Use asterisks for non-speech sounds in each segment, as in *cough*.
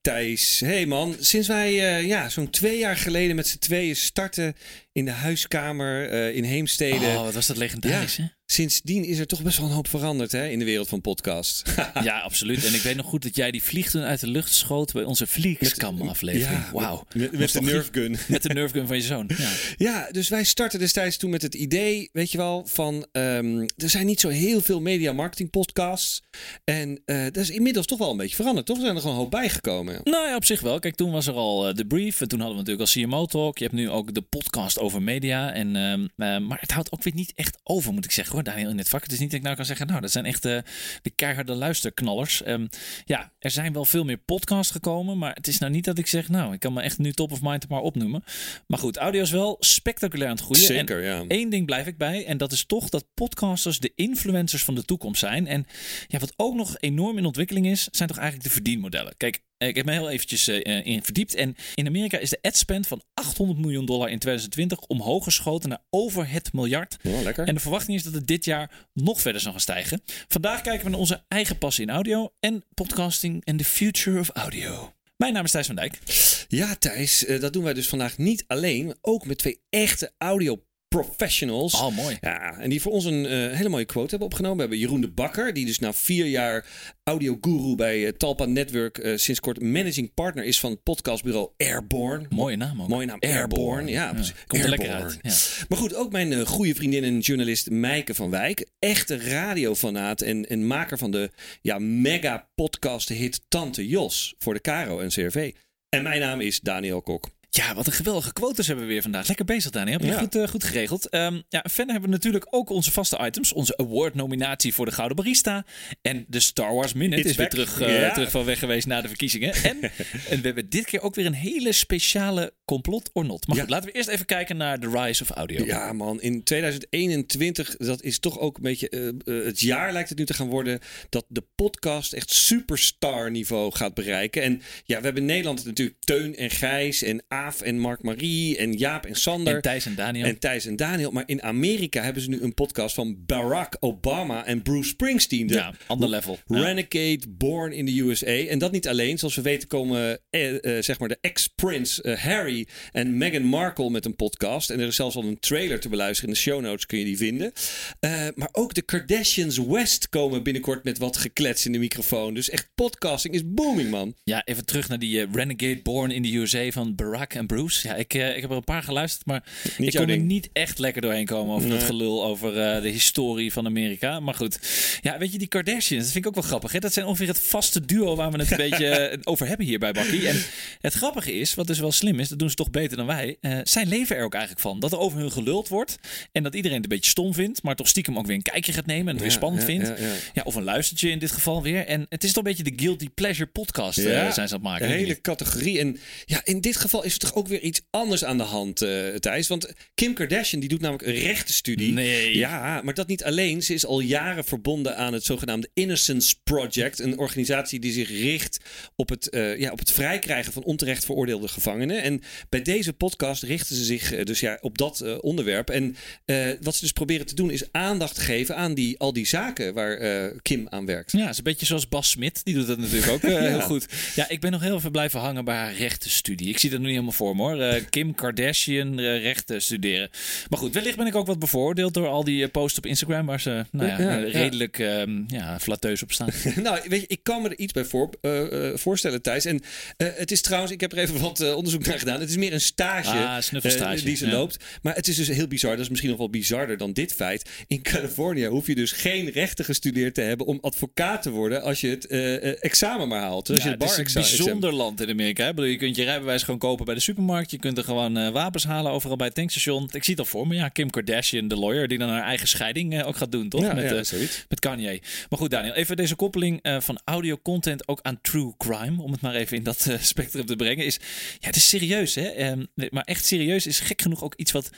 Thijs. hey man, sinds wij uh, ja, zo'n twee jaar geleden met z'n tweeën starten in de huiskamer uh, in Heemstede. Oh, wat was dat legendarisch, ja. hè? Sindsdien is er toch best wel een hoop veranderd hè, in de wereld van podcast. *laughs* ja, absoluut. En ik weet nog goed dat jij die vliegtuig uit de lucht schoot bij onze vliegskam-aflevering. Ja, Wauw. Met, met de nerfgun. Met de nerfgun van je zoon. Ja. *laughs* ja, dus wij starten destijds toen met het idee, weet je wel, van um, er zijn niet zo heel veel media marketing podcasts. En uh, dat is inmiddels toch wel een beetje veranderd, toch? Er zijn er gewoon een hoop bijgekomen. Nou ja, op zich wel. Kijk, toen was er al uh, de brief en toen hadden we natuurlijk al CMO Talk. Je hebt nu ook de podcast over media. En, uh, maar het houdt ook weer niet echt over, moet ik zeggen hoor, Daniel, in het vak. Het is niet dat ik nou kan zeggen, nou, dat zijn echt de keiharde luisterknallers. Um, ja, er zijn wel veel meer podcasts gekomen, maar het is nou niet dat ik zeg, nou, ik kan me echt nu top of mind maar opnoemen. Maar goed, audio is wel spectaculair aan het groeien. Zeker, en ja. één ding blijf ik bij en dat is toch dat podcasters de influencers van de toekomst zijn. En ja, wat ook nog enorm in ontwikkeling is, zijn toch eigenlijk de verdienmodellen. Kijk, ik heb me heel eventjes uh, in verdiept. En in Amerika is de ad spend van 800 miljoen dollar in 2020 omhoog geschoten naar over het miljard. Oh, lekker. En de verwachting is dat het dit jaar nog verder zal gaan stijgen. Vandaag kijken we naar onze eigen passie in audio en podcasting en the future of audio. Mijn naam is Thijs van Dijk. Ja, Thijs, uh, dat doen wij dus vandaag niet alleen, ook met twee echte audio professionals. Oh, mooi. Ja, en die voor ons een uh, hele mooie quote hebben opgenomen. We hebben Jeroen de Bakker, die dus na vier jaar audioguru bij uh, Talpa Network uh, sinds kort managing partner is van het podcastbureau Airborne. Mooie naam ook. Mooie naam, Airborne. Airborne. Ja, ja, komt er lekker uit. Ja. Maar goed, ook mijn goede vriendin en journalist Mijke van Wijk. Echte radiofanaat en, en maker van de ja, mega podcast hit Tante Jos voor de Caro en CRV. En mijn naam is Daniel Kok. Ja, wat een geweldige quotes hebben we weer vandaag. Lekker bezig, Daniel. Heb je ja. goed, uh, goed geregeld. Um, ja, verder hebben we natuurlijk ook onze vaste items. Onze award-nominatie voor de Gouden Barista. En de Star Wars Minute It's is back. weer terug, uh, Ja. terug van weg geweest na de verkiezingen. En, *laughs* en we hebben dit keer ook weer een hele speciale complot or not. Maar goed, laten we eerst even kijken naar The Rise of Audio. Ja, man. In 2021, dat is toch ook een beetje eh, eh, het jaar lijkt het nu te gaan worden. Dat de podcast echt superstar niveau gaat bereiken. En ja, we hebben in Nederland natuurlijk Teun en Gijs en En Mark Marie en Jaap en Sander. En Thijs en Daniel. En Thijs en Daniel. Maar in Amerika hebben ze nu een podcast van Barack Obama en Bruce Springsteen. De ja, ander level. Renegade, Born in the USA. En dat niet alleen. Zoals we weten komen eh, eh, zeg maar de ex-prins eh, Harry en Meghan Markle met een podcast. En er is zelfs al een trailer te beluisteren. In de show notes kun je die vinden. Eh, maar ook de Kardashians West komen binnenkort met wat geklets in de microfoon. Dus echt podcasting is booming, man. Ja, even terug naar die Renegade Born in the USA van Barack en Bruce. Ja, ik, eh, ik heb er een paar geluisterd, maar Niet ik kon er niet echt lekker doorheen komen over dat gelul over eh, de historie van Amerika. Maar goed, ja, weet je, die Kardashians, dat vind ik ook wel grappig. Hè? Dat zijn ongeveer het vaste duo waar we het een *laughs* beetje eh, over hebben hier bij Bakkie. En het grappige is, wat dus wel slim is, dat doen ze toch beter dan wij. eh, zij leven er ook eigenlijk van. Dat er over hun geluld wordt en dat iedereen het een beetje stom vindt, maar toch stiekem ook weer een kijkje gaat nemen en het weer spannend ja, vindt. ja, of een luistertje in dit geval weer. En het is toch een beetje de guilty pleasure podcast zijn ze aan het maken. Een hele categorie. En ja, in dit geval is toch ook weer iets anders aan de hand, eh Thijs. Want Kim Kardashian die doet namelijk een rechtenstudie. Nee. Ja, maar dat niet alleen. Ze is al jaren verbonden aan het zogenaamde Innocence Project. Een organisatie die zich richt op het, eh, ja, op het vrijkrijgen van onterecht veroordeelde gevangenen. En bij deze podcast richten ze zich eh, dus ja, op dat onderwerp. En wat ze dus proberen te doen is aandacht geven aan die, al die zaken waar Kim aan werkt. Ja, het is een beetje zoals Bas Smit. Die doet dat natuurlijk ook *laughs* heel goed. Ja, ik ben nog heel even blijven hangen bij haar rechtenstudie. Ik zie dat nog niet helemaal voor me hoor. Eh, Kim Kardashian eh, rechten studeren. Maar goed, wellicht ben ik ook wat bevoordeeld door al die eh, posts op Instagram... waar ze nou ja, Ja, eh, ja. redelijk ehm, ja, flatteus op staan. *laughs* Nou, weet je, ik kan me er iets bij voor, voorstellen, Thijs. En het is trouwens, ik heb er even wat onderzoek naar gedaan. Het is meer een stage, Ah, snuffelstage, die ze loopt. Maar het is dus heel bizar. Dat is misschien nog wel bizarder dan dit feit. In Californië hoef je dus geen rechten gestudeerd te hebben om advocaat te worden als je het examen maar haalt. Dus als je het het is een bijzonder land in Amerika. Hè? Ik bedoel, je kunt je rijbewijs gewoon kopen bij de supermarkt. Je kunt er gewoon eh, wapens halen overal bij het tankstation. Ik zie het al voor me. Ja, Kim Kardashian, de lawyer, die dan haar eigen scheiding eh, ook gaat doen, toch? Ja, met, ja, eh, zoiets. met Kanye. Maar goed, Daniel, even deze koppeling van audio content ook aan true crime. Om het maar even in dat spectrum te brengen. Is, ja, het is serieus, hè? Nee, maar echt serieus is gek genoeg ook iets wat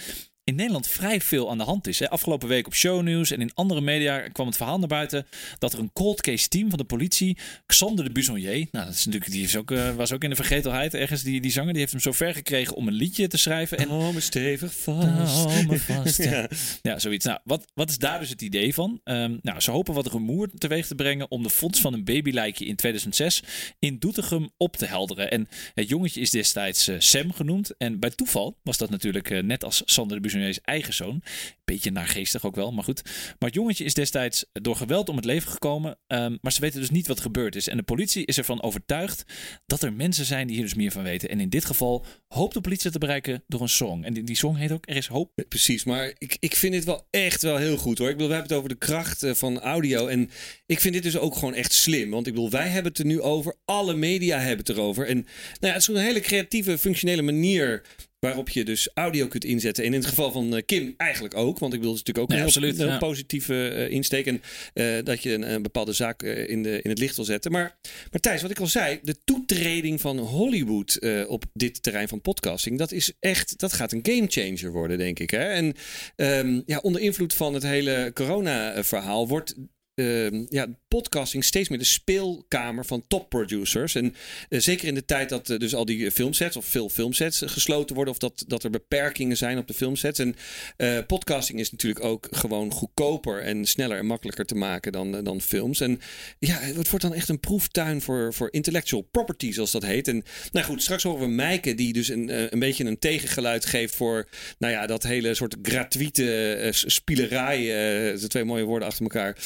in Nederland vrij veel aan de hand is. Hè. Afgelopen week op shownieuws en in andere media kwam het verhaal naar buiten dat er een cold case team van de politie, Xander de Busonnier, nou dat is natuurlijk, die is ook, uh, was ook in de vergetelheid ergens, die, die zanger, die heeft hem zo ver gekregen om een liedje te schrijven. En, oh, me stevig vast. Oh, me *laughs* vast. ja. ja. zoiets. Nou, wat, wat is daar dus het idee van? Um, nou, ze hopen wat rumoer teweeg te brengen om de fonds van een babylijkje in 2006 in Doetinchem op te helderen. En het jongetje is destijds uh, Sam genoemd. En bij toeval was dat natuurlijk uh, net als Sander de Busonier's eigen zoon. Beetje naargeestig ook wel, maar goed. Maar het jongetje is destijds door geweld om het leven gekomen. Um, maar ze weten dus niet wat gebeurd is. En de politie is ervan overtuigd dat er mensen zijn die hier dus meer van weten. En in dit geval hoopt de politie te bereiken door een song. En die, die song heet ook Er is hoop. Precies, maar ik, ik vind dit wel echt wel heel goed hoor. Ik bedoel, we hebben het over de kracht uh, van audio. En ik vind dit dus ook gewoon echt slim. Want ik bedoel, wij hebben het er nu over. Alle media hebben het erover. En nou ja, het is een hele creatieve, functionele manier waarop je dus audio kunt inzetten. En in het geval van uh, Kim eigenlijk ook. Want ik is natuurlijk ook een heel, absoluut, heel ja. positieve eh, insteek. En eh, dat je een, een bepaalde zaak eh, in, de, in het licht wil zetten. Maar, Thijs, wat ik al zei, de toetreding van Hollywood eh, op dit terrein van podcasting, dat is echt, dat gaat een gamechanger worden, denk ik. Hè? En ehm, ja, onder invloed van het hele corona-verhaal wordt ehm, ja, podcasting steeds meer de speelkamer van topproducers. En eh, zeker in de tijd dat eh, dus al die filmsets of veel filmsets eh, gesloten worden of dat, dat er beperkingen zijn op de filmsets. En podcasting is natuurlijk ook gewoon goedkoper en sneller en makkelijker te maken dan, dan films. En ja, het wordt dan echt een proeftuin voor, voor intellectual property, zoals dat heet. En nou goed, straks horen we Mijke die dus een, een beetje een tegengeluid geeft voor nou ja, dat hele soort gratuite spielerij. de twee mooie woorden achter elkaar.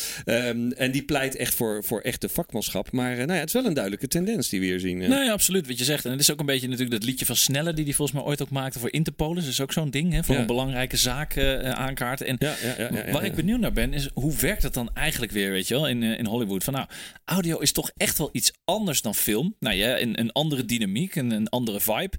Ehm, en die pleit echt voor, voor echte vakmanschap. Maar eh, nou ja, het is wel een duidelijke tendens die we hier zien. eh. Nee, absoluut, wat je zegt. En het is ook een beetje natuurlijk dat liedje van Snelle, die die volgens mij ooit ook maakte voor Interpolis. Dat is ook zo'n ding, hè, voor Ja. een belangrijke zaak eh, aankaarten. En waar ik benieuwd naar ben, is hoe werkt dat dan eigenlijk weer, weet je wel, in, in Hollywood? Van nou, audio is toch echt wel iets anders dan film. Nou ja, een, een andere dynamiek, een, een andere vibe.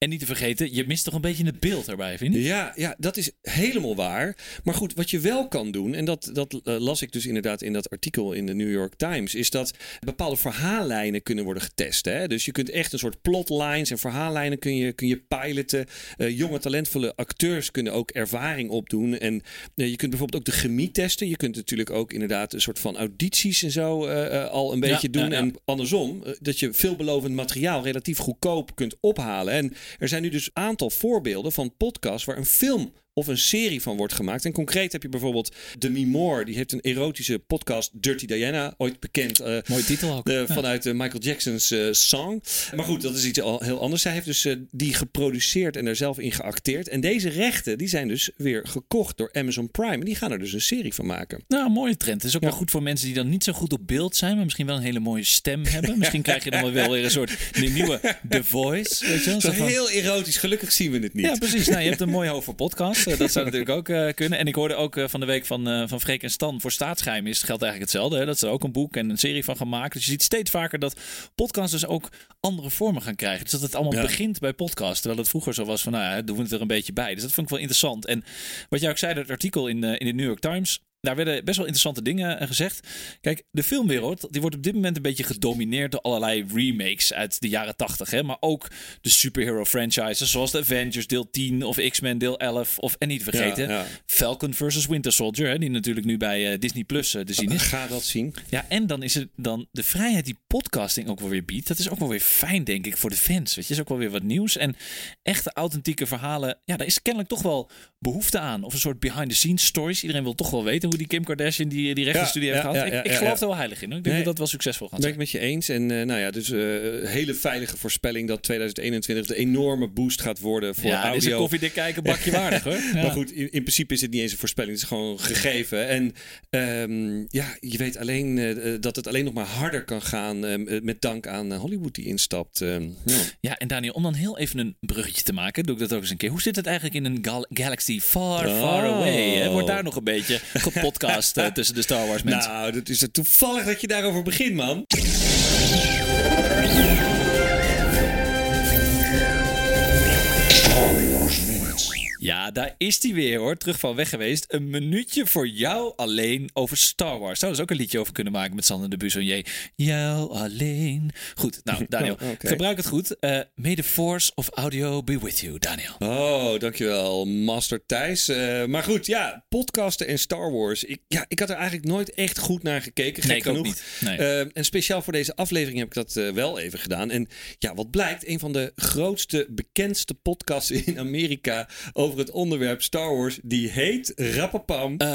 En niet te vergeten, je mist toch een beetje het beeld erbij, vind je? Ja, ja, dat is helemaal waar. Maar goed, wat je wel kan doen, en dat, dat eh, las ik dus inderdaad in dat artikel in de New York Times, is dat bepaalde verhaallijnen kunnen worden getest. Hè? Dus je kunt echt een soort plotlines en verhaallijnen kun je, kun je piloten. Eh, jonge, talentvolle acteurs kunnen ook ervaring opdoen. En eh, je kunt bijvoorbeeld ook de chemie testen. Je kunt natuurlijk ook inderdaad een soort van audities en zo al een beetje Ja, doen. ja, ja. En andersom, dat je veelbelovend materiaal relatief goedkoop kunt ophalen. En er zijn nu dus een aantal voorbeelden van podcasts waar een film of een serie van wordt gemaakt. En concreet heb je bijvoorbeeld Demi Moore. Die heeft een erotische podcast, Dirty Diana, ooit bekend. eh, Mooie titel ook. Ja. vanuit eh, Michael Jackson's eh, song. Maar goed, dat is iets al heel anders. Zij heeft dus die geproduceerd en er zelf in geacteerd. En deze rechten die zijn dus weer gekocht door Amazon Prime. En die gaan er dus een serie van maken. Nou, een mooie trend. Het is ook Ja. wel goed voor mensen die dan niet zo goed op beeld zijn, maar misschien wel een hele mooie stem *laughs* hebben. Misschien krijg je dan wel weer een soort de nieuwe The Voice. Weet je wel? Zo heel erotisch. Gelukkig zien we het niet. Ja, precies. Nou, je hebt een mooi hoofd voor podcast. Eh, dat zou natuurlijk ook eh, kunnen. En ik hoorde ook eh, van de week van, eh van Freek en Stan voor staatsgeheim is het geldt eigenlijk hetzelfde. Hè? Dat ze er ook een boek en een serie van gaan maken. Dus je ziet steeds vaker dat podcasts dus ook andere vormen gaan krijgen. Dus dat het allemaal Ja. begint bij podcast. Terwijl het vroeger zo was van, nou ja, doen we het er een beetje bij. Dus dat vond ik wel interessant. En wat jij ook zei, dat artikel in, in de New York Times... Daar werden best wel interessante dingen eh, gezegd. Kijk, de filmwereld die wordt op dit moment een beetje gedomineerd door allerlei remakes uit de jaren 80. Maar ook de superhero franchises zoals de Avengers deel 10 of X-Men deel 11. Of, en niet te vergeten, Ja, ja. Falcon versus Winter Soldier. Hè, die natuurlijk nu bij eh, Disney Plus eh, te zien is. Ga dat zien. Ja, en dan is het dan de vrijheid die podcasting ook wel weer biedt. Dat is ook wel weer fijn, denk ik, voor de fans. Weet je, is ook wel weer wat nieuws. En echte authentieke verhalen, ja, daar is kennelijk toch wel behoefte aan. Of een soort behind-the-scenes stories. Iedereen wil toch wel weten hoe die Kim Kardashian die, die rechtenstudie Ja, heeft ja, gehad. ja, ja, ik ik ja, geloof ja. er wel heilig in. Hoor. Ik denk Nee. dat dat wel succesvol gaat Ben ik zijn. met je eens. En eh, nou ja, dus eh hele veilige voorspelling dat 2021 de enorme boost gaat worden voor Ja, dit is een audio. koffiedik kijken bakje waardig hoor. *laughs* Ja. Maar goed, in, in principe is het niet eens een voorspelling. Het is gewoon gegeven. En ehm, ja, je weet alleen eh, dat het alleen nog maar harder kan gaan eh, met dank aan Hollywood die instapt. Ehm, ja. Ja, en Daniel, om dan heel even een bruggetje te maken, doe ik dat ook eens een keer. Hoe zit het eigenlijk in een gal- galaxy far, far Oh. away? Hè? Wordt daar nog een beetje gepodcast eh, tussen de Star Wars mensen? Nou, dat is het toevallig dat je daarover begint, man. Ja, daar is hij weer hoor. Terug van weg geweest. Een minuutje voor jou alleen over Star Wars. Zou er ook een liedje over kunnen maken met Sander de Busonier. Jou alleen. Goed, nou *laughs* Daniel, Oh, gebruik het goed. Eh may the force of audio be with you, Daniel. Oh, dankjewel, Master Thijs. Eh, maar goed, ja, podcasten en Star Wars. Ik, ja, ik had er eigenlijk nooit echt goed naar gekeken. Gek Nee, ik ook genoeg. niet. Nee. Eh, en speciaal voor deze aflevering heb ik dat wel even gedaan. En ja, wat blijkt, een van de grootste, bekendste podcasts in Amerika over het onderwerp Star Wars, die heet Rappapam. Eh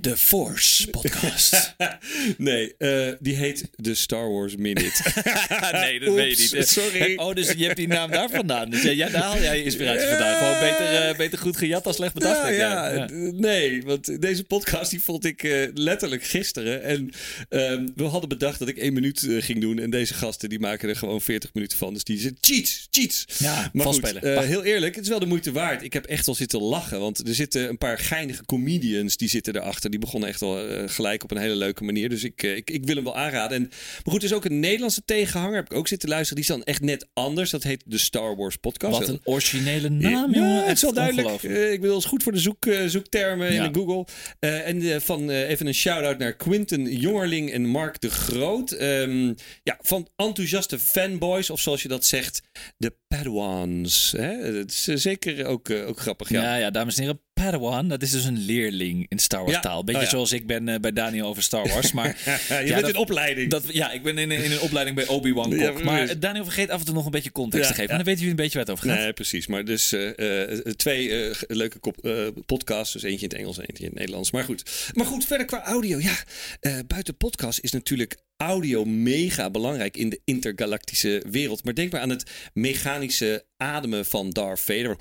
the Force podcast. *laughs* nee, eh, die heet de Star Wars Minute. *laughs* nee, dat weet je niet. sorry. Oh, dus je hebt die naam daar vandaan. Dus ja, ja, daar haal jij je inspiratie vandaan. Gewoon beter, eh, beter goed gejat dan slecht bedacht. Ja, ja, jij. nee, want deze podcast die vond ik letterlijk gisteren. En ehm, we hadden bedacht dat ik één minuut ging doen. En deze gasten die maken er gewoon 40 minuten van. Dus die zitten cheats, cheats. Ja, maar goed, heel eerlijk, het is wel de moeite waard. Ik heb echt al zitten lachen. Want er zitten een paar geinige comedians die zitten erachter. Die begonnen echt al eh, gelijk op een hele leuke manier. Dus ik, eh, ik, ik wil hem wel aanraden. En, maar goed, er is ook een Nederlandse tegenhanger. Heb ik ook zitten luisteren. Die is dan echt net anders. Dat heet de Star Wars podcast. Wat een originele naam, Ja, jongen. het is wel duidelijk. Eh, ik bedoel, het is goed voor de zoek, zoektermen Ja. in de Google. En van even een shout-out naar Quinten Jongerling en Mark de Groot. Ehm, ja, van enthousiaste fanboys, of zoals je dat zegt, de Padawans. Hè? Het is zeker ook, ook grappig. Ja. Ja. ja, dames en heren. Padawan, dat is dus een leerling in Star Wars taal. Beetje Oh, zoals ik ben eh, bij Daniel over Star Wars. Maar *laughs* je Ja, bent dat- in opleiding. dat, ja, ik ben in, in een opleiding bij Obi-Wan Kok. maar Daniel vergeet af en toe nog een beetje context te geven. En dan weten jullie een beetje waar het over gaat. Nee, precies. Maar dus eh, eh, twee leuke podcasts. Dus eentje in het Engels en eentje in het Nederlands. Maar goed. Maar goed, verder qua audio. Ja, buiten podcast is natuurlijk audio mega belangrijk in de intergalactische wereld. Maar denk maar aan het mechanische ademen van Darth Vader.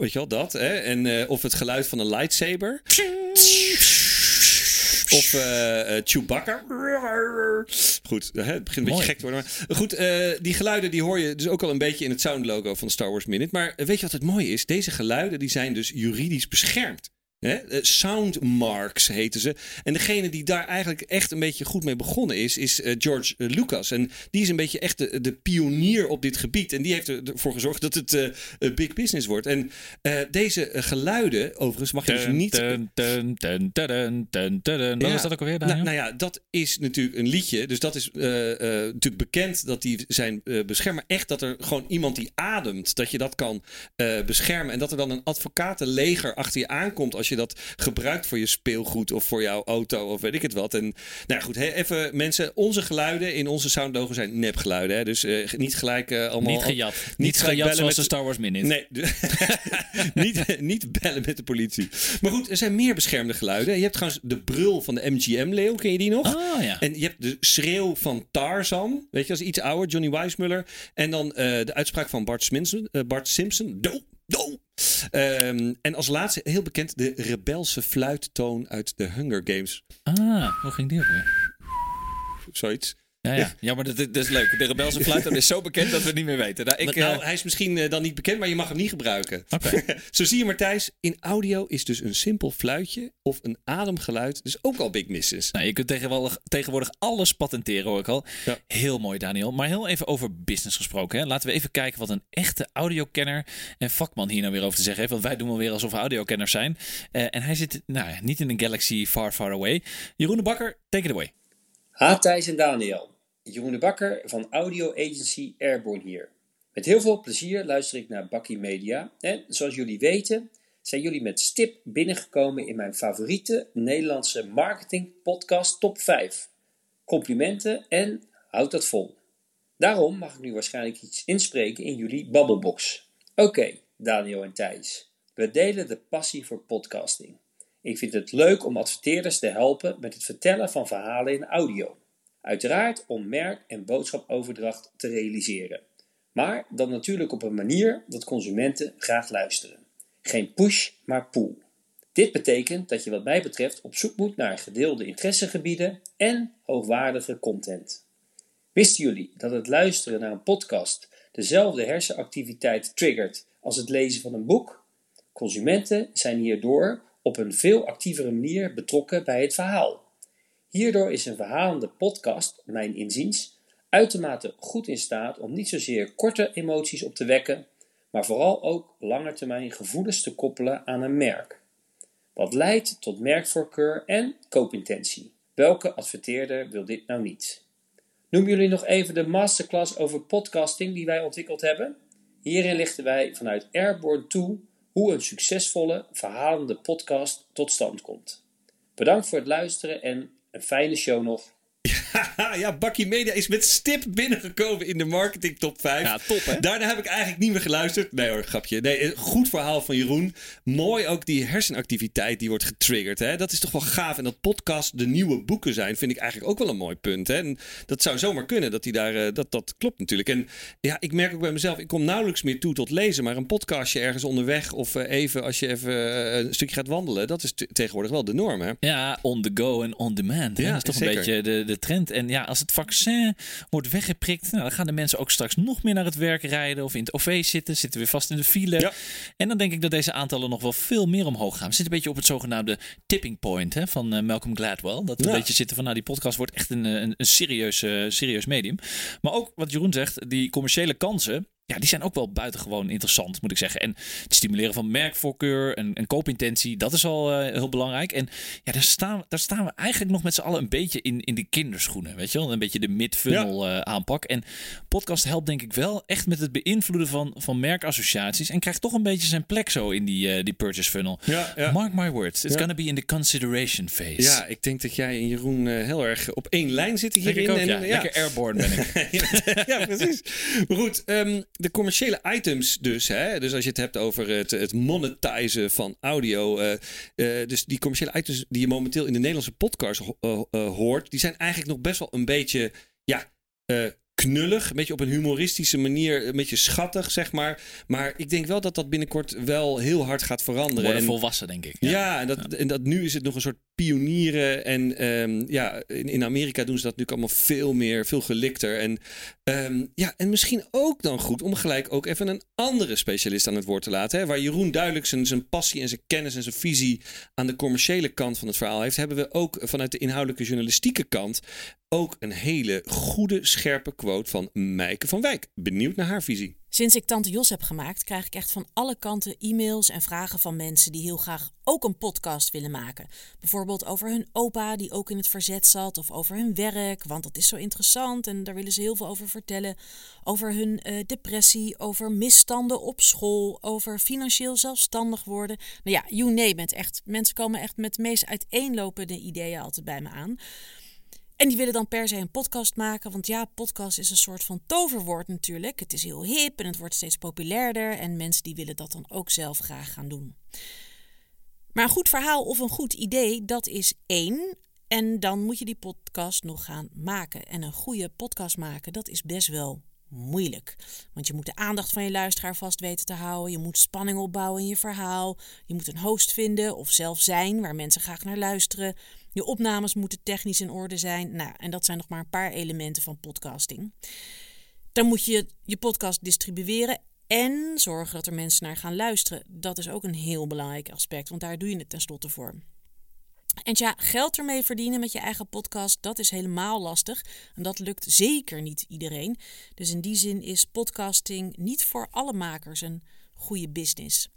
Weet je wel, dat. Hè? En, eh, of het geluid van een lightsaber. Of eh, Chewbacca. Goed, hè, het begint een beetje gek te worden. Maar goed, die geluiden die hoor je dus ook al een beetje in het soundlogo van Star Wars Minute. Maar weet je wat het mooie is? Deze geluiden die zijn dus juridisch beschermd. Hè? Eh, Soundmarks heten ze. En degene die daar eigenlijk echt een beetje goed mee begonnen is, is eh, George eh, Lucas. En die is een beetje echt de, de pionier op dit gebied. En die heeft er- ervoor gezorgd dat het big business wordt. En deze geluiden, overigens, mag je dus niet dun, dun, dun, dun, dun, dun, dun. Wat Ja. was dat ook alweer, Nou, nou ja, dat is natuurlijk een liedje. Dus dat is natuurlijk bekend dat die zijn beschermen. Echt dat er gewoon iemand die ademt, dat je dat kan beschermen. En dat er dan een advocatenleger achter je aankomt als je dat gebruikt voor je speelgoed of voor jouw auto of weet ik het wat. En nou ja, goed, even mensen, onze geluiden in onze soundlogo zijn nepgeluiden. Hè? Dus eh, niet gelijk eh, allemaal... niet gejat. niet gejat bellen zoals met- de Star Wars Minute. Nee, *laughs* niet, niet bellen met de politie. Maar goed, er zijn meer beschermde geluiden. Je hebt trouwens de brul van de MGM-leeuw, ken je die nog? Ah ja. En je hebt de schreeuw van Tarzan. Weet je, dat is iets ouder, Johnny Weissmuller. En dan eh, de uitspraak van Bart Simpson. Bart Simpson. Do, Ehm, en als laatste, heel bekend, de rebelse fluittoon uit de Hunger Games. Ah, hoe ging die ook weer? Zoiets. Ja, ja. ja maar dat, dat is leuk. De rebelse fluit is zo bekend dat we het niet meer weten. Nou, ik, nou, eh, hij is misschien eh, dan niet bekend, maar je mag hem niet gebruiken. Oké. *laughs* Zo zie je maar Thijs, in audio is dus een simpel fluitje of een ademgeluid dus ook al big misses. Nou, je kunt tegenwoordig, tegenwoordig alles patenteren, hoor ik al. Ja. Heel mooi, Daniel. Maar heel even over business gesproken. Hè. Laten we even kijken wat een echte audiokenner en vakman hier nou weer over te zeggen heeft. Want wij doen wel weer alsof we audiokenners zijn. Eh, en hij zit nou, ja, niet in een galaxy far, far away. Jeroen de Bakker, take it away. Ha Thijs en Daniel, Jeroen de Bakker van audio agency Airborne hier. Met heel veel plezier luister ik naar Bakkie Media en zoals jullie weten zijn jullie met stip binnengekomen in mijn favoriete Nederlandse marketing podcast top 5. Complimenten en houd dat vol. Daarom mag ik nu waarschijnlijk iets inspreken in jullie babbelbox. Oké, Daniel en Thijs, we delen de passie voor podcasting. Ik vind het leuk om adverteerders te helpen met het vertellen van verhalen in audio. Uiteraard om merk- en boodschapoverdracht te realiseren. Maar dan natuurlijk op een manier dat consumenten graag luisteren. Geen push, maar pull. Dit betekent dat je wat mij betreft op zoek moet naar gedeelde interessegebieden en hoogwaardige content. Wisten jullie dat het luisteren naar een podcast dezelfde hersenactiviteit triggert als het lezen van een boek? Consumenten zijn hierdoor op een veel actievere manier betrokken bij het verhaal. Hierdoor is een verhalende podcast, mijn inziens, uitermate goed in staat om niet zozeer korte emoties op te wekken, maar vooral ook langetermijn gevoelens te koppelen aan een merk. Wat leidt tot merkvoorkeur en koopintentie. Welke adverteerder wil dit nou niet? Noem jullie nog even de masterclass over podcasting die wij ontwikkeld hebben? Hierin lichten wij vanuit Airborne toe hoe een succesvolle, verhalende podcast tot stand komt. Bedankt voor het luisteren en een fijne show nog. *laughs* ja, Bakkie Media is met stip binnengekomen in de marketing top 5. Ja, top hè? Daarna heb ik eigenlijk niet meer geluisterd. Nee hoor, grapje. Nee, goed verhaal van Jeroen. Mooi ook die hersenactiviteit die wordt getriggerd. Hè? Dat is toch wel gaaf. En dat podcast de nieuwe boeken zijn, vind ik eigenlijk ook wel een mooi punt. Hè? En dat zou zomaar kunnen, dat, die daar, eh, dat, dat klopt natuurlijk. En ja, ik merk ook bij mezelf, ik kom nauwelijks meer toe tot lezen. Maar een podcastje ergens onderweg of eh, even als je even eh, een stukje gaat wandelen. Dat is tegenwoordig wel de norm hè? Ja, on the go en on demand. Hè? Ja, dat is toch zeker. een beetje de, de trend. En ja, als het vaccin wordt weggeprikt, nou, dan gaan de mensen ook straks nog meer naar het werk rijden of in het OV zitten, zitten weer vast in de file. Ja. En dan denk ik dat deze aantallen nog wel veel meer omhoog gaan. We zitten een beetje op het zogenaamde tipping point hè, van eh, Malcolm Gladwell. Dat we Ja. een beetje zitten van, nou, die podcast wordt echt een, eh, een, een serieus, eh, serieus medium. Maar ook wat Jeroen zegt, die commerciële kansen. Ja, die zijn ook wel buitengewoon interessant, moet ik zeggen. En het stimuleren van merkvoorkeur en, en koopintentie, dat is al eh, heel belangrijk. En ja, daar staan, daar staan we eigenlijk nog met z'n allen een beetje in, in de kinderschoenen, weet je wel? Een beetje de mid-funnel eh, aanpak. En podcast helpt denk ik wel echt met het beïnvloeden van, van merkassociaties en krijgt toch een beetje zijn plek zo in die, eh, die purchase funnel. Ja, ja. Mark my words, it's Ja. gonna be in the consideration phase. Ja, ik denk dat jij en Jeroen heel erg op één lijn zitten hierin. ook, ja. En, Lekker airborne ben ik. *laughs* ja, precies. Maar goed, ehm, de commerciële items dus. Hè? Dus als je het hebt over het, het monetizen van audio. eh, eh, dus die commerciële items die je momenteel in de Nederlandse podcast eh, hoort. Die zijn eigenlijk nog best wel een beetje, ja... knullig, een beetje op een humoristische manier, een beetje schattig, zeg maar. Maar ik denk wel dat dat binnenkort wel heel hard gaat veranderen. Worden En- volwassen, denk ik. ja, en, dat, en dat nu is het nog een soort pionieren. En ehm, ja, in, in Amerika doen ze dat nu allemaal veel meer, veel gelikter. En ehm, ja, en misschien ook dan goed om gelijk ook even een andere specialist aan het woord te laten. Hè? Waar Jeroen duidelijk zijn, zijn passie en zijn kennis en zijn visie aan de commerciële kant van het verhaal heeft, hebben we ook vanuit de inhoudelijke journalistieke kant ook een hele goede, scherpe quote van Meike van Wijk. Benieuwd naar haar visie. Sinds ik Tante Jos heb gemaakt, krijg ik echt van alle kanten e-mails en vragen van mensen die heel graag ook een podcast willen maken. Bijvoorbeeld over hun opa die ook in het verzet zat, of over hun werk, want dat is zo interessant en daar willen ze heel veel over vertellen. Over hun eh, depressie, over misstanden op school, over financieel zelfstandig worden. Nou ja, you name it. Echt, mensen komen echt met meest uiteenlopende ideeën altijd bij me aan. En die willen dan per se een podcast maken. Want ja, podcast is een soort van toverwoord natuurlijk. Het is heel hip en het wordt steeds populairder. En mensen die willen dat dan ook zelf graag gaan doen. Maar een goed verhaal of een goed idee, dat is één. En dan moet je die podcast nog gaan maken. En een goede podcast maken, dat is best wel moeilijk. Want je moet de aandacht van je luisteraar vast weten te houden. Je moet spanning opbouwen in je verhaal. Je moet een host vinden of zelf zijn waar mensen graag naar luisteren. Je opnames moeten technisch in orde zijn. Nou, en dat zijn nog maar een paar elementen van podcasting. Dan moet je je podcast distribueren en zorgen dat er mensen naar gaan luisteren. Dat is ook een heel belangrijk aspect, want daar doe je het tenslotte voor. En ja, geld ermee verdienen met je eigen podcast, dat is helemaal lastig. En dat lukt zeker niet iedereen. Dus in die zin is podcasting niet voor alle makers een goede business.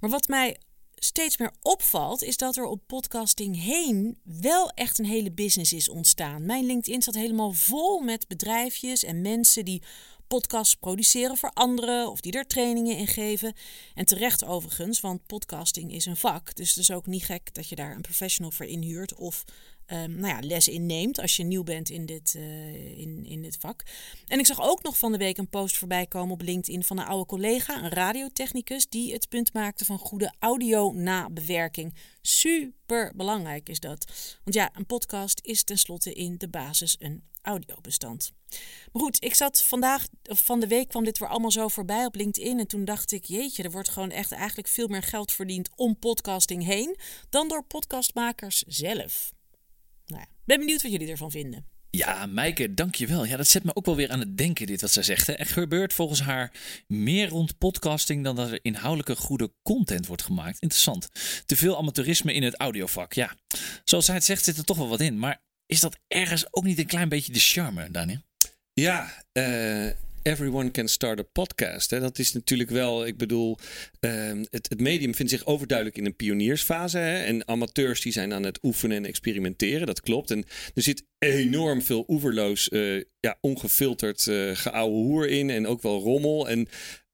Maar wat mij steeds meer opvalt, is dat er op podcasting heen wel echt een hele business is ontstaan. Mijn LinkedIn staat helemaal vol met bedrijfjes en mensen die podcasts produceren voor anderen of die er trainingen in geven. En terecht overigens, want podcasting is een vak. Dus het is ook niet gek dat je daar een professional voor inhuurt of ehm, nou ja, les inneemt als je nieuw bent in dit, eh, in, in dit vak. En ik zag ook nog van de week een post voorbij komen op LinkedIn van een oude collega, een radiotechnicus, die het punt maakte van goede audio-nabewerking. Super belangrijk is dat. Want ja, een podcast is tenslotte in de basis een audiobestand. Maar goed, ik zat vandaag, van de week kwam dit weer allemaal zo voorbij op LinkedIn. En toen dacht ik, jeetje, er wordt gewoon echt eigenlijk veel meer geld verdiend om podcasting heen dan door podcastmakers zelf. Nou ja, ben benieuwd wat jullie ervan vinden. Ja, Maaike, dankjewel. Ja, dat zet me ook wel weer aan het denken, dit wat zij zegt. Hè. Er gebeurt volgens haar meer rond podcasting dan dat er inhoudelijke goede content wordt gemaakt. Interessant. Te veel amateurisme in het audiovak. Ja, zoals zij het zegt, zit er toch wel wat in. Maar is dat ergens ook niet een klein beetje de charme, Daniel? Ja, eh, everyone can start a podcast. Hè? Dat is natuurlijk wel, ik bedoel, ehm, het, het medium vindt zich overduidelijk in een pioniersfase. Hè? En amateurs die zijn aan het oefenen en experimenteren, dat klopt. En er zit enorm veel oeverloos, eh, ja, ongefilterd uh, geouwe hoer in en ook wel rommel. En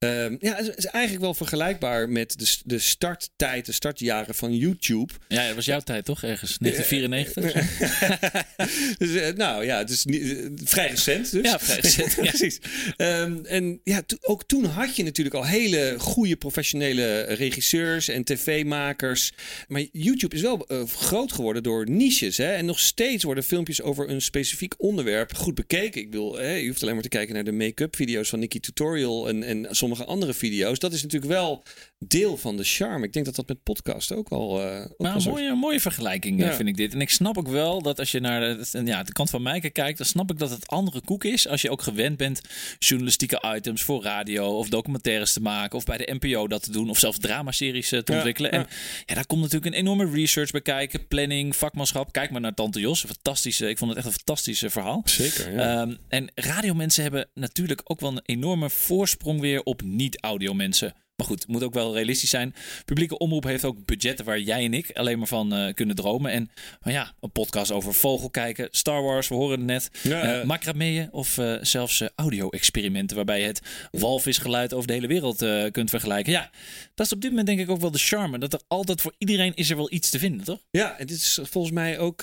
Um, ja, het is eigenlijk wel vergelijkbaar met de, de starttijd, de startjaren van YouTube. Ja, dat was jouw tijd toch? Ergens 1994? *laughs* dus, uh, nou ja, het is niet, vrij recent dus. Ja, vrij recent. *laughs* ja. Precies. Um, en ja, to, ook toen had je natuurlijk al hele goede professionele regisseurs en tv-makers. Maar YouTube is wel groot geworden door niches. Hè? En nog steeds worden filmpjes over een specifiek onderwerp goed bekeken. Ik bedoel, hè, je hoeft alleen maar te kijken naar de make-up video's van Nikki Tutorial en, en sommige andere video's. Dat is natuurlijk wel deel van de charme. Ik denk dat dat met podcast ook al. Uh, ook nou, een mooie, mooie vergelijking ja. vind ik dit. En ik snap ook wel dat als je naar de, ja, de kant van Mijke kijkt, dan snap ik dat het andere koek is. Als je ook gewend bent journalistieke items voor radio of documentaires te maken, of bij de NPO dat te doen, of zelfs dramaseries te ja, ontwikkelen. En ja, daar komt natuurlijk een enorme research bij kijken, planning, vakmanschap. Kijk maar naar Tante Jos. Een fantastische, ik vond het echt een fantastisch verhaal. Zeker. Ja. Um, en radiomensen hebben natuurlijk ook wel een enorme voorsprong weer op niet-audio mensen. Maar goed, het moet ook wel realistisch zijn. Publieke omroep heeft ook budgetten waar jij en ik alleen maar van uh, kunnen dromen. En maar ja, een podcast over vogel kijken, Star Wars, we horen het net. Ja, uh, of uh, zelfs audio-experimenten waarbij je het walvisgeluid over de hele wereld kunt vergelijken. Ja, dat is op dit moment denk ik ook wel de charme. Dat er altijd voor iedereen is er wel iets te vinden, toch? Ja, het is volgens mij ook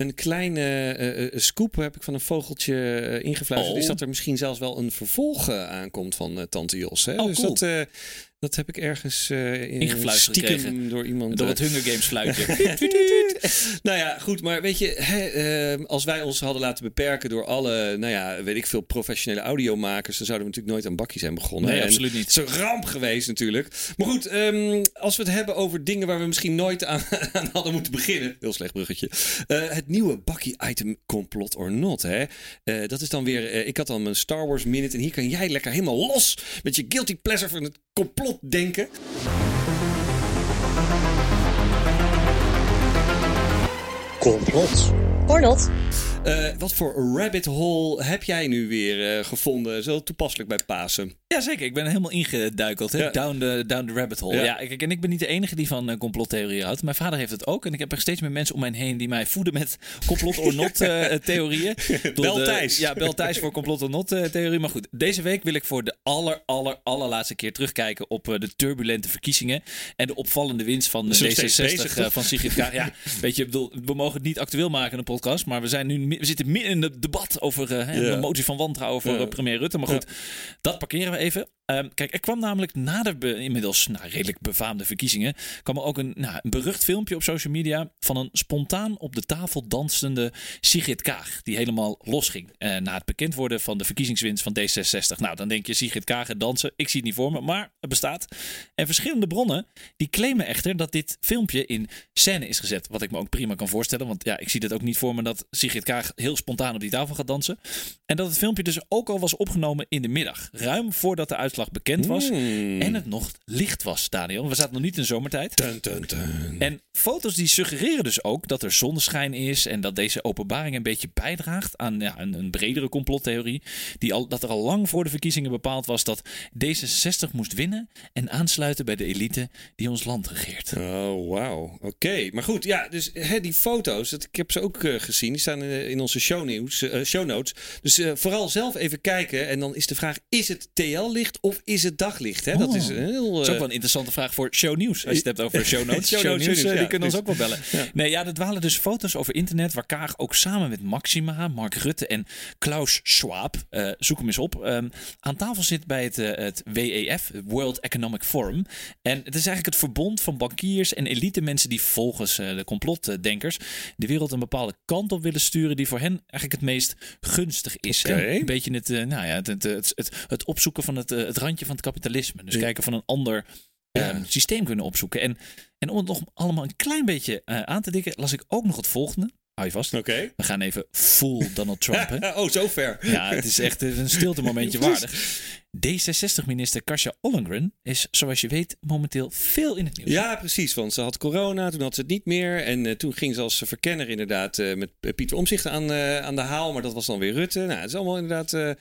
een kleine uh, scoop heb ik van een vogeltje uh, ingefluisterd. Oh. Is dat er misschien zelfs wel een vervolg aankomt van Tante Jos. Hè? Oh, dus cool. dat, dat heb ik ergens ingefluisterd stiekem gekregen. door iemand. Door het Hunger Games fluitje. *laughs* *laughs* nou ja, goed. Maar weet je, hè, als wij ons hadden laten beperken door alle, nou ja, weet ik veel, professionele audiomakers, dan zouden we natuurlijk nooit aan bakkie zijn begonnen. Nee, en absoluut niet. Het is een ramp geweest natuurlijk. Maar goed, um, als we het hebben over dingen waar we misschien nooit aan, *laughs* aan hadden moeten beginnen. Heel slecht bruggetje. Uh, het nieuwe bakkie-item Complot or Not. Hè? Uh, dat is dan weer, uh, ik had dan mijn Star Wars Minute en hier kan jij lekker helemaal los met je guilty pleasure van het complot denken. Complot or not. Uh, wat voor rabbit hole heb jij nu weer uh, gevonden? Zo toepasselijk bij Pasen. Jazeker, ik ben helemaal ingeduikeld. Ja. Down, the, down the rabbit hole. Ja, ja kijk, en ik ben niet de enige die van uh, complottheorieën houdt. Mijn vader heeft het ook. En ik heb er steeds meer mensen om mij heen die mij voeden met *laughs* complot or not *laughs* theorieën. Bel de, Thijs. Ja, bel Thijs voor complot or not theorie. Maar goed, deze week wil ik voor de aller, aller, allerlaatste keer terugkijken op de turbulente verkiezingen. En de opvallende winst van de D66 bezig, van Sigrid Kaag. Ja, *laughs* weet je, bedoel, we mogen het niet actueel maken in een podcast. Maar we, zijn nu, we zitten midden in het debat over uh, de motie van wantrouwen voor uh, premier Rutte. Maar goed, dat parkeren we even. Um, kijk, er kwam namelijk na de inmiddels nou, redelijk befaamde verkiezingen... kwam er ook een, nou, een berucht filmpje op social media... van een spontaan op de tafel dansende Sigrid Kaag... die helemaal losging uh, na het bekend worden van de verkiezingswinst van D66. Nou, dan denk je Sigrid Kaag dansen. Ik zie het niet voor me, maar het bestaat. En verschillende bronnen die claimen echter dat dit filmpje in scène is gezet. Wat ik me ook prima kan voorstellen, want ja, ik zie het ook niet voor me... dat Sigrid Kaag heel spontaan op die tafel gaat dansen. En dat het filmpje dus ook al was opgenomen in de middag. Ruim voordat de uitslag bekend was. Mm. En het nog licht was, Daniel. We zaten nog niet in zomertijd. Dun, dun, dun. En foto's die suggereren dus ook dat er zonneschijn is. En dat deze openbaring een beetje bijdraagt aan ja, een, een, bredere complottheorie. Die al, dat er al lang voor de verkiezingen bepaald was dat D66 moest winnen. En aansluiten bij de elite die ons land regeert. Oh, wauw. Oké. Okay. Maar goed, ja, dus hè, die foto's, dat, ik heb ze ook uh, gezien. Die staan in, in onze show, nieuws, uh, show notes. Dus uh, vooral zelf even kijken. En dan is de vraag: is het TL-licht of is het daglicht? Hè? Oh. Dat is een heel. Dat is ook wel een interessante vraag voor shownieuws. Als je het hebt over show notes. *laughs* show, show notes, show ja. die kunnen ons ook wel bellen. Ja. Nee, ja, er dwalen dus foto's over internet waar Kaag ook samen met Maxima, Mark Rutte en Klaus Schwab, uh, zoek hem eens op, um, aan tafel zit bij het, uh, het WEF, World Economic Forum. En het is eigenlijk het verbond van bankiers en elite mensen die volgens uh, de complotdenkers de wereld een bepaalde kant op willen sturen die voor hen eigenlijk het meest gunstig is. Okay. Een beetje het, nou ja, het, het, het, het, het opzoeken van het, het randje van het kapitalisme. Dus ja. kijken van een ander ja. um, systeem kunnen opzoeken. En, en om het nog allemaal een klein beetje uh, aan te dikken, las ik ook nog het volgende. Hou je vast. Okay. We gaan even full Donald Trump. Hè? *laughs* oh, zover. Ja, het is echt een stilte momentje *laughs* waardig. D66-minister Kasia Ollongren is, zoals je weet, momenteel veel in het nieuws. Ja, precies. Want ze had corona, toen had ze het niet meer. En uh, toen ging ze als verkenner inderdaad uh, met Pieter Omzicht aan, uh, aan de haal. Maar dat was dan weer Rutte. Nou, het is allemaal inderdaad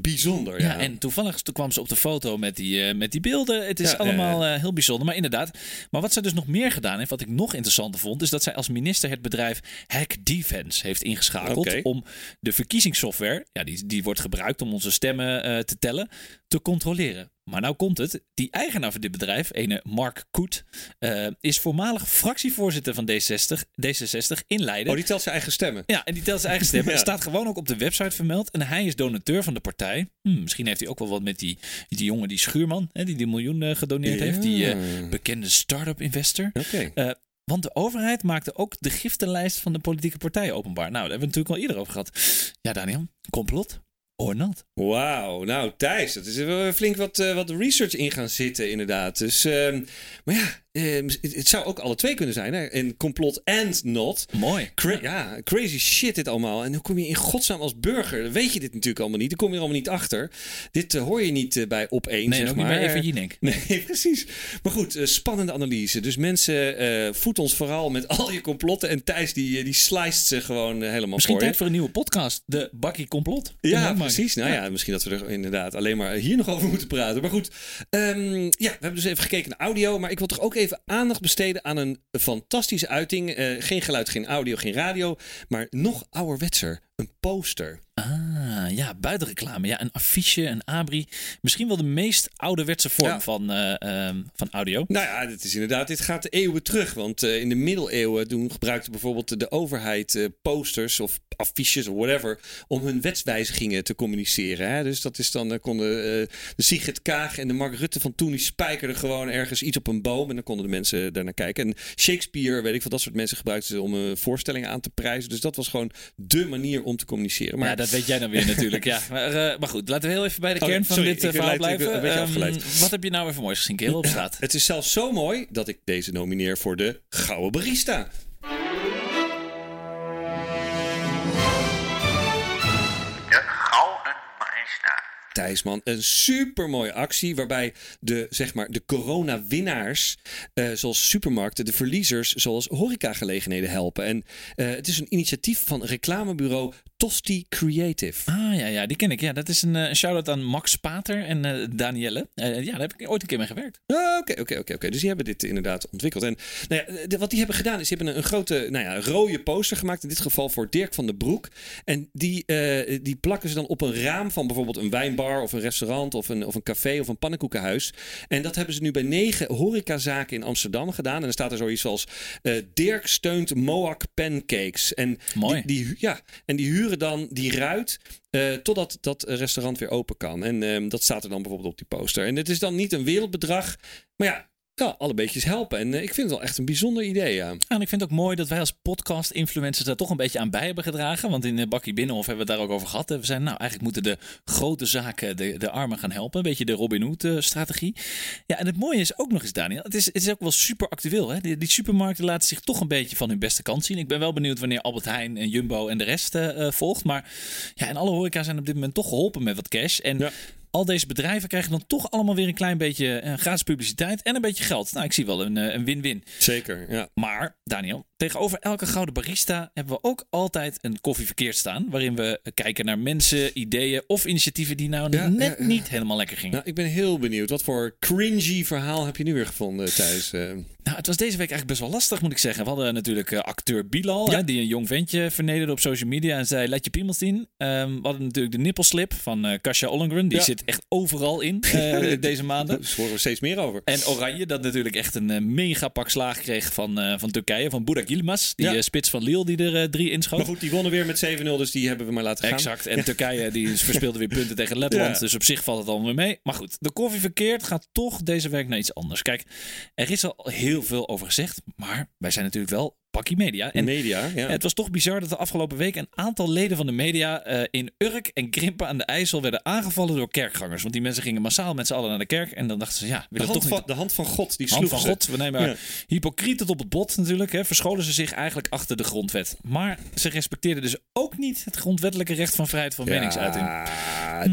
Bijzonder, Ja, ja. en toevallig kwam ze op de foto met die, eh, met die beelden. Het is Ja, allemaal eh, heel bijzonder, maar inderdaad. Maar wat zij dus nog meer gedaan heeft, wat ik nog interessanter vond, is dat zij als minister het bedrijf Hack Defense heeft ingeschakeld om de verkiezingssoftware, ja, die, die wordt gebruikt om onze stemmen eh, te tellen, te controleren. Maar nou komt het, die eigenaar van dit bedrijf, ene Mark Koet, eh, is voormalig fractievoorzitter van D60, D66 in Leiden. Oh, die telt zijn eigen stemmen. Ja, en die telt zijn eigen stem. *laughs* Ja. Het staat gewoon ook op de website vermeld. En hij is donateur van de partij. Hm, misschien heeft hij ook wel wat met die, die jongen, die Schuurman, hè, die die miljoen eh, gedoneerd heeft. Die eh, bekende start-up investor. Oké. Want de overheid maakte ook de giftenlijst van de politieke partijen openbaar. Nou, daar hebben we het natuurlijk al eerder over gehad. Ja, Daniel, complot or? Wauw, nou Thijs, dat is wel flink wat, eh, wat research in gaan zitten inderdaad. Dus, ehm, maar ja, ehm, het, het zou ook alle twee kunnen zijn. Hè? Een complot and not. Mooi. Cra- ja, crazy shit dit allemaal. En hoe kom je in godsnaam als burger? Weet je dit natuurlijk allemaal niet. Dan kom je er allemaal niet achter. Dit eh, hoor je niet eh, bij op één, Nee, zeg ook niet maar. bij Eva Jinek. *laughs* Nee, precies. Maar goed, eh, spannende analyse. Dus mensen, voed ons vooral met al je complotten. En Thijs, die, die sliced ze gewoon helemaal Misschien voor je. tijd voor een nieuwe podcast. De Bakkie Complot. Ja, precies. Nou ja. misschien dat we er inderdaad alleen maar hier nog over moeten praten. Maar goed, ehm, ja, we hebben dus even gekeken naar audio. Maar ik wil toch ook even aandacht besteden aan een fantastische uiting. Eh, geen geluid, geen audio, geen radio. Maar nog ouderwetser, een poster. Ah, ja, buitenreclame. Ja, een affiche, een abri. Misschien wel de meest ouderwetse vorm Ja. van, eh, ehm, van audio. Nou ja, dit is inderdaad, dit gaat de eeuwen terug. Want eh, in de middeleeuwen toen gebruikte bijvoorbeeld de overheid eh, posters of affiches of whatever om hun wetswijzigingen te communiceren. Hè? Dus dat is dan, konden de Sigrid Kaag en de Mark Rutte van toen, die spijkerden gewoon ergens iets op een boom en dan konden de mensen daarnaar kijken. En Shakespeare, weet ik veel, dat soort mensen gebruikten ze om eh, voorstellingen aan te prijzen. Dus dat was gewoon de manier om te communiceren. Maar ja, dat weet jij dan weer *laughs* natuurlijk. Ja, maar, eh, maar goed, laten we heel even bij de Oh, kern van sorry, dit eh, verhaal blijven. Ehm, wat heb je nou even moois gezien, kerel, op straat? het is zelfs zo mooi dat ik deze nomineer voor de Gouden Barista. Barista. Thijs, man. Een supermooie actie waarbij de, zeg maar, de corona-winnaars, eh, zoals supermarkten, de verliezers, zoals horecagelegenheden helpen. En eh, het is een initiatief van reclamebureau Tosti Creative. Ah, ja, ja, die ken ik. Ja, dat is een, een shout-out aan Max Pater en eh, Danielle. Ja, daar heb ik ooit een keer mee gewerkt. Ah, Oké, oké, oké, oké. Dus die hebben dit inderdaad ontwikkeld. En nou ja, de- wat die hebben gedaan is, die hebben een, een grote, nou ja, rode poster gemaakt. In dit geval voor Dirk van den Broek. En die, die plakken ze dan op een raam van bijvoorbeeld een wijnbar of een restaurant of een, of een café of een pannenkoekenhuis. En dat hebben ze nu bij negen horecazaken in Amsterdam gedaan. En dan staat er zoiets als eh, Dirk steunt Moak Pancakes. En Mooi. Die, die, ja, en die huren dan die ruit eh, totdat dat restaurant weer open kan. En ehm, dat staat er dan bijvoorbeeld op die poster. En het is dan niet een wereldbedrag, maar ja, ja alle beetjes helpen. En eh, ik vind het wel echt een bijzonder idee, ja. en ik vind het ook mooi dat wij als podcast-influencers daar toch een beetje aan bij hebben gedragen. Want in de Bakkie Binnenhof hebben we het daar ook over gehad. We zijn nou, eigenlijk moeten de grote zaken de, de armen gaan helpen. Een beetje de Robin Hood-strategie. Ja, en het mooie is ook nog eens, Daniel, het is, het is ook wel super actueel. Hè? Die, die supermarkten laten zich toch een beetje van hun beste kant zien. Ik ben wel benieuwd wanneer Albert Heijn en Jumbo en de rest eh, eh, volgt. Maar ja, en alle horeca zijn op dit moment toch geholpen met wat cash. En Ja. Al deze bedrijven krijgen dan toch allemaal weer een klein beetje eh, gratis publiciteit en een beetje geld. Nou, ik zie wel een, eh, een win-win. Zeker, ja. Maar, Daniel, tegenover elke gouden barista hebben we ook altijd een koffie verkeerd staan. Waarin we kijken naar mensen, ideeën of initiatieven die nou Ja, net ja, niet helemaal lekker gingen. Nou, ik ben heel benieuwd. Wat voor cringy verhaal heb je nu weer gevonden, Thijs? Eh, Nou, het was deze week eigenlijk best wel lastig, moet ik zeggen. We hadden natuurlijk acteur Bilal, Ja. hè, die een jong ventje vernederde op social media en zei: Laat je piemels zien. Ehm, we hadden natuurlijk de nippelslip van eh Kasia Ollengren. Die Ja. zit echt overal in eh, *laughs* deze maanden. Daar horen we steeds meer over. En Oranje, dat natuurlijk echt een eh, mega pak slaag kreeg van, eh, van Turkije, van Burak Yilmaz. Die Ja. spits van Lille die er drie inschoot. Maar goed, die wonnen weer met 7-0, dus die hebben we maar laten gaan. Exact. En Turkije die *laughs* verspeelde weer punten tegen Letland. Dus op zich valt het allemaal weer mee. Maar goed, de koffie verkeerd gaat toch deze week naar iets anders. Kijk, er is al heel veel over gezegd. Maar wij zijn natuurlijk wel Pakkie Media. En Media, ja. het was toch bizar dat de afgelopen week een aantal leden van de media eh, in Urk en Krimpen aan de IJssel werden aangevallen door kerkgangers. Want die mensen gingen massaal met z'n allen naar de kerk. En dan dachten ze, ja, we de, willen hand toch van, niet... de hand van God, die Hand sloeg van ze. God, we nemen Ja. hypocriet het op het bot natuurlijk. Hè, verscholen ze zich eigenlijk achter de grondwet. Maar ze respecteerden dus ook niet het grondwettelijke recht van vrijheid van meningsuiting.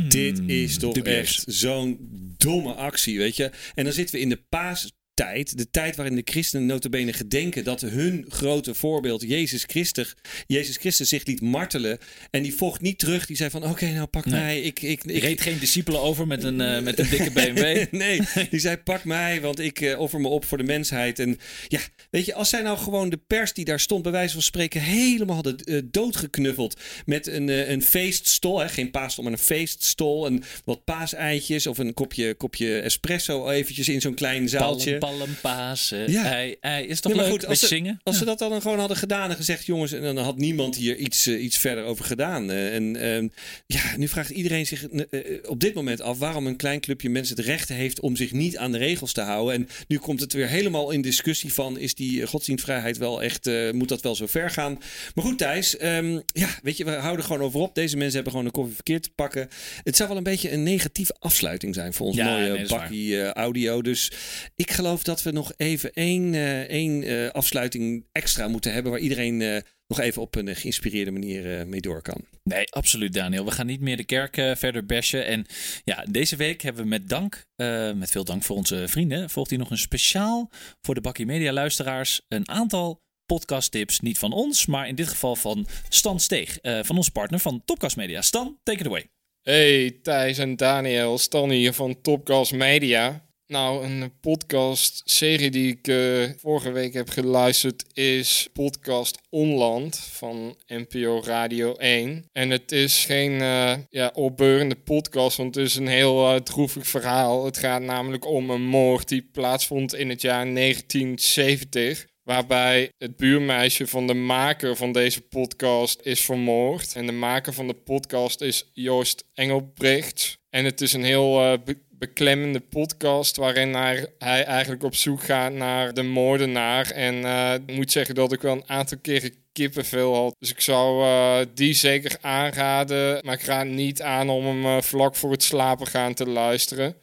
Dit is toch dubieus. echt zo'n domme actie, weet je. En dan zitten we in de paastijd. Tijd, de tijd waarin de christenen notabene gedenken dat hun grote voorbeeld Jezus Christus, Jezus Christus zich liet martelen en die vocht niet terug. Die zei van oké, nou pak Nee. mij. Ik, ik, Ik reed geen discipelen over met een, eh, met een dikke *laughs* BMW. nee, *laughs* die zei pak mij, want ik eh, offer me op voor de mensheid. En ja, weet je, als zij nou gewoon de pers die daar stond, bij wijze van spreken, helemaal hadden eh, doodgeknuffeld met een, een feeststol, hè, geen paasstol, maar een feeststol, en wat paaseitjes of een kopje, kopje espresso eventjes in zo'n klein zaaltje. Pasen, Ja. ei, ei. Is toch Nee, leuk? goed, als ze, zingen? als Ja. ze dat dan gewoon hadden gedaan en gezegd, jongens, en dan had niemand hier iets, eh, iets verder over gedaan. Eh, en ehm, ja, nu vraagt iedereen zich eh, op dit moment af waarom een klein clubje mensen het recht heeft om zich niet aan de regels te houden. En nu komt het weer helemaal in discussie van, is die godsdienstvrijheid wel echt, moet dat wel zo ver gaan? Maar goed, Thijs, ehm, ja, weet je, we houden gewoon over op. Deze mensen hebben gewoon een koffie verkeerd te pakken. Het zou wel een beetje een negatieve afsluiting zijn voor ons Ja, mooie nee, bakkie audio. Dus ik geloof dat we nog even één, eh, één eh, afsluiting extra moeten hebben. Waar iedereen eh, nog even op een geïnspireerde manier eh, mee door kan. Nee, absoluut Daniel. We gaan niet meer de kerk eh, verder bashen. En ja, deze week hebben we met dank, eh, met veel dank voor onze vrienden, volgt hier nog een speciaal voor de Bakkie Media luisteraars een aantal podcast tips. Niet van ons, maar in dit geval van Stan Steeg, eh, van onze partner van Topcast Media. Stan, take it away. Hey Thijs en Daniel, Stan hier van Topcast Media. Nou, een podcast-serie die ik eh, vorige week heb geluisterd is podcast Onland van NPO Radio 1. En het is geen eh, ja, opbeurende podcast, want het is een heel eh, droevig verhaal. Het gaat namelijk om een moord die plaatsvond in het jaar 1970. Waarbij het buurmeisje van de maker van deze podcast is vermoord. En de maker van de podcast is Joost Engelbrecht. En het is een heel be- beklemmende podcast waarin hij, eigenlijk op zoek gaat naar de moordenaar. En eh, ik moet zeggen dat ik wel een aantal keren kippenvel had. Dus ik zou eh, die zeker aanraden. Maar ik raad niet aan om hem eh, vlak voor het slapen gaan te luisteren.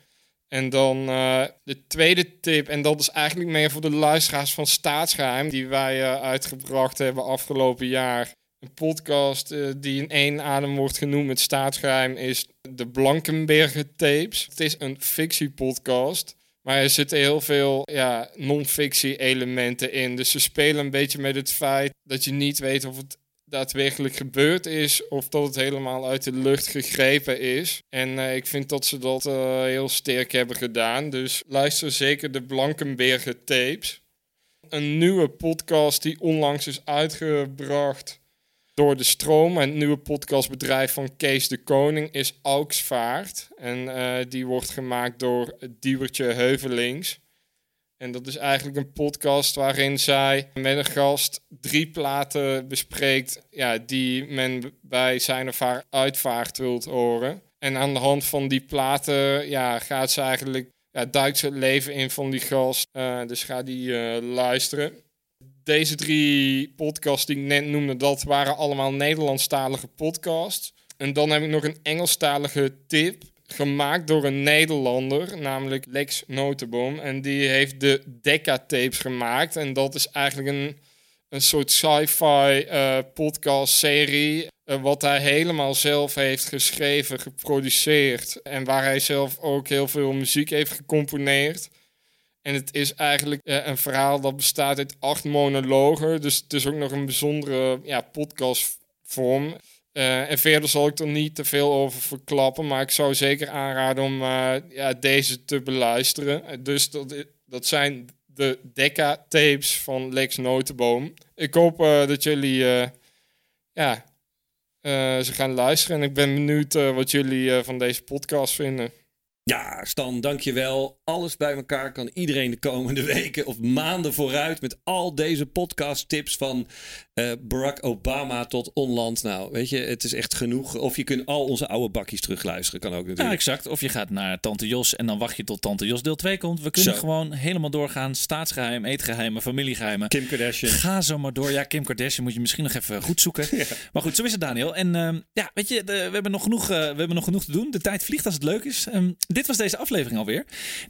En dan de tweede tip, en dat is eigenlijk meer voor de luisteraars van Staatsgeheim, die wij uitgebracht hebben afgelopen jaar. Een podcast eh, die in één adem wordt genoemd met Staatsgeheim is de Blankenberger Tapes. Het is een fictiepodcast, maar er zitten heel veel ja, non-fictie elementen in. Dus ze spelen een beetje met het feit dat je niet weet of het daadwerkelijk gebeurd is of dat het helemaal uit de lucht gegrepen is. En eh, ik vind dat ze dat eh, heel sterk hebben gedaan. Dus luister zeker de Blankenberger tapes. Een nieuwe podcast die onlangs is uitgebracht door de Stroom. En het nieuwe podcastbedrijf van Kees de Koning is Auksvaart. En eh, die wordt gemaakt door Diewertje Heuvelings. En dat is eigenlijk een podcast waarin zij met een gast drie platen bespreekt ja, die men bij zijn of haar uitvaart wilt horen. En aan de hand van die platen ja, gaat ze eigenlijk, ja, duikt ze het leven in van die gast. Eh, dus ga die eh, luisteren. Deze drie podcasts die ik net noemde, dat waren allemaal Nederlandstalige podcasts. En dan heb ik nog een Engelstalige tip gemaakt door een Nederlander, namelijk Lex Notenboom. En die heeft de Decca-tapes gemaakt. En dat is eigenlijk een, een soort sci-fi eh, podcast-serie. eh, wat hij helemaal zelf heeft geschreven, geproduceerd. En waar hij zelf ook heel veel muziek heeft gecomponeerd. En het is eigenlijk eh, een verhaal dat bestaat uit acht monologen. Dus het is ook nog een bijzondere ja, podcastvorm. Eh, en verder zal ik er niet te veel over verklappen. Maar ik zou zeker aanraden om eh, ja, deze te beluisteren. Dus dat, dat zijn de Decca-tapes van Lex Notenboom. Ik hoop dat jullie ja, ze gaan luisteren. En ik ben benieuwd wat jullie van deze podcast vinden. Ja, Stan, dankjewel. Alles bij elkaar kan iedereen de komende *laughs* weken of maanden vooruit met al deze podcast tips van eh, Barack Obama tot onland. Nou, weet je, het is echt genoeg. Of je kunt al onze oude bakjes terugluisteren, kan ook Ja, natuurlijk. exact. Of je gaat naar Tante Jos en dan wacht je tot Tante Jos deel 2 komt. We kunnen Zo. gewoon helemaal doorgaan. Staatsgeheim, eetgeheimen, familiegeheimen. Kim Kardashian. Ga zo maar door. Ja, Kim Kardashian moet je misschien nog even goed zoeken. *laughs* Maar goed, zo is het, Daniel. En ehm, ja, weet je, de- we, hebben nog genoeg, eh, we hebben nog genoeg te doen. De tijd vliegt als het leuk is. Ehm, dit was deze aflevering alweer.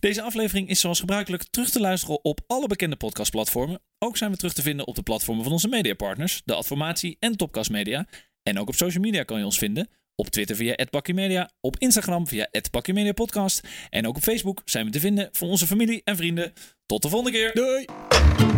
Deze aflevering is zoals gebruikelijk terug te luisteren op alle bekende podcastplatformen. Ook zijn we terug te vinden op de platformen van onze mediapartners, de Adformatie en Topcast Media. En ook op social media kan je ons vinden. Op Twitter via @bakkymedia, op Instagram via @bakkymedia podcast en ook op Facebook zijn we te vinden voor onze familie en vrienden. Tot de volgende keer. Doei!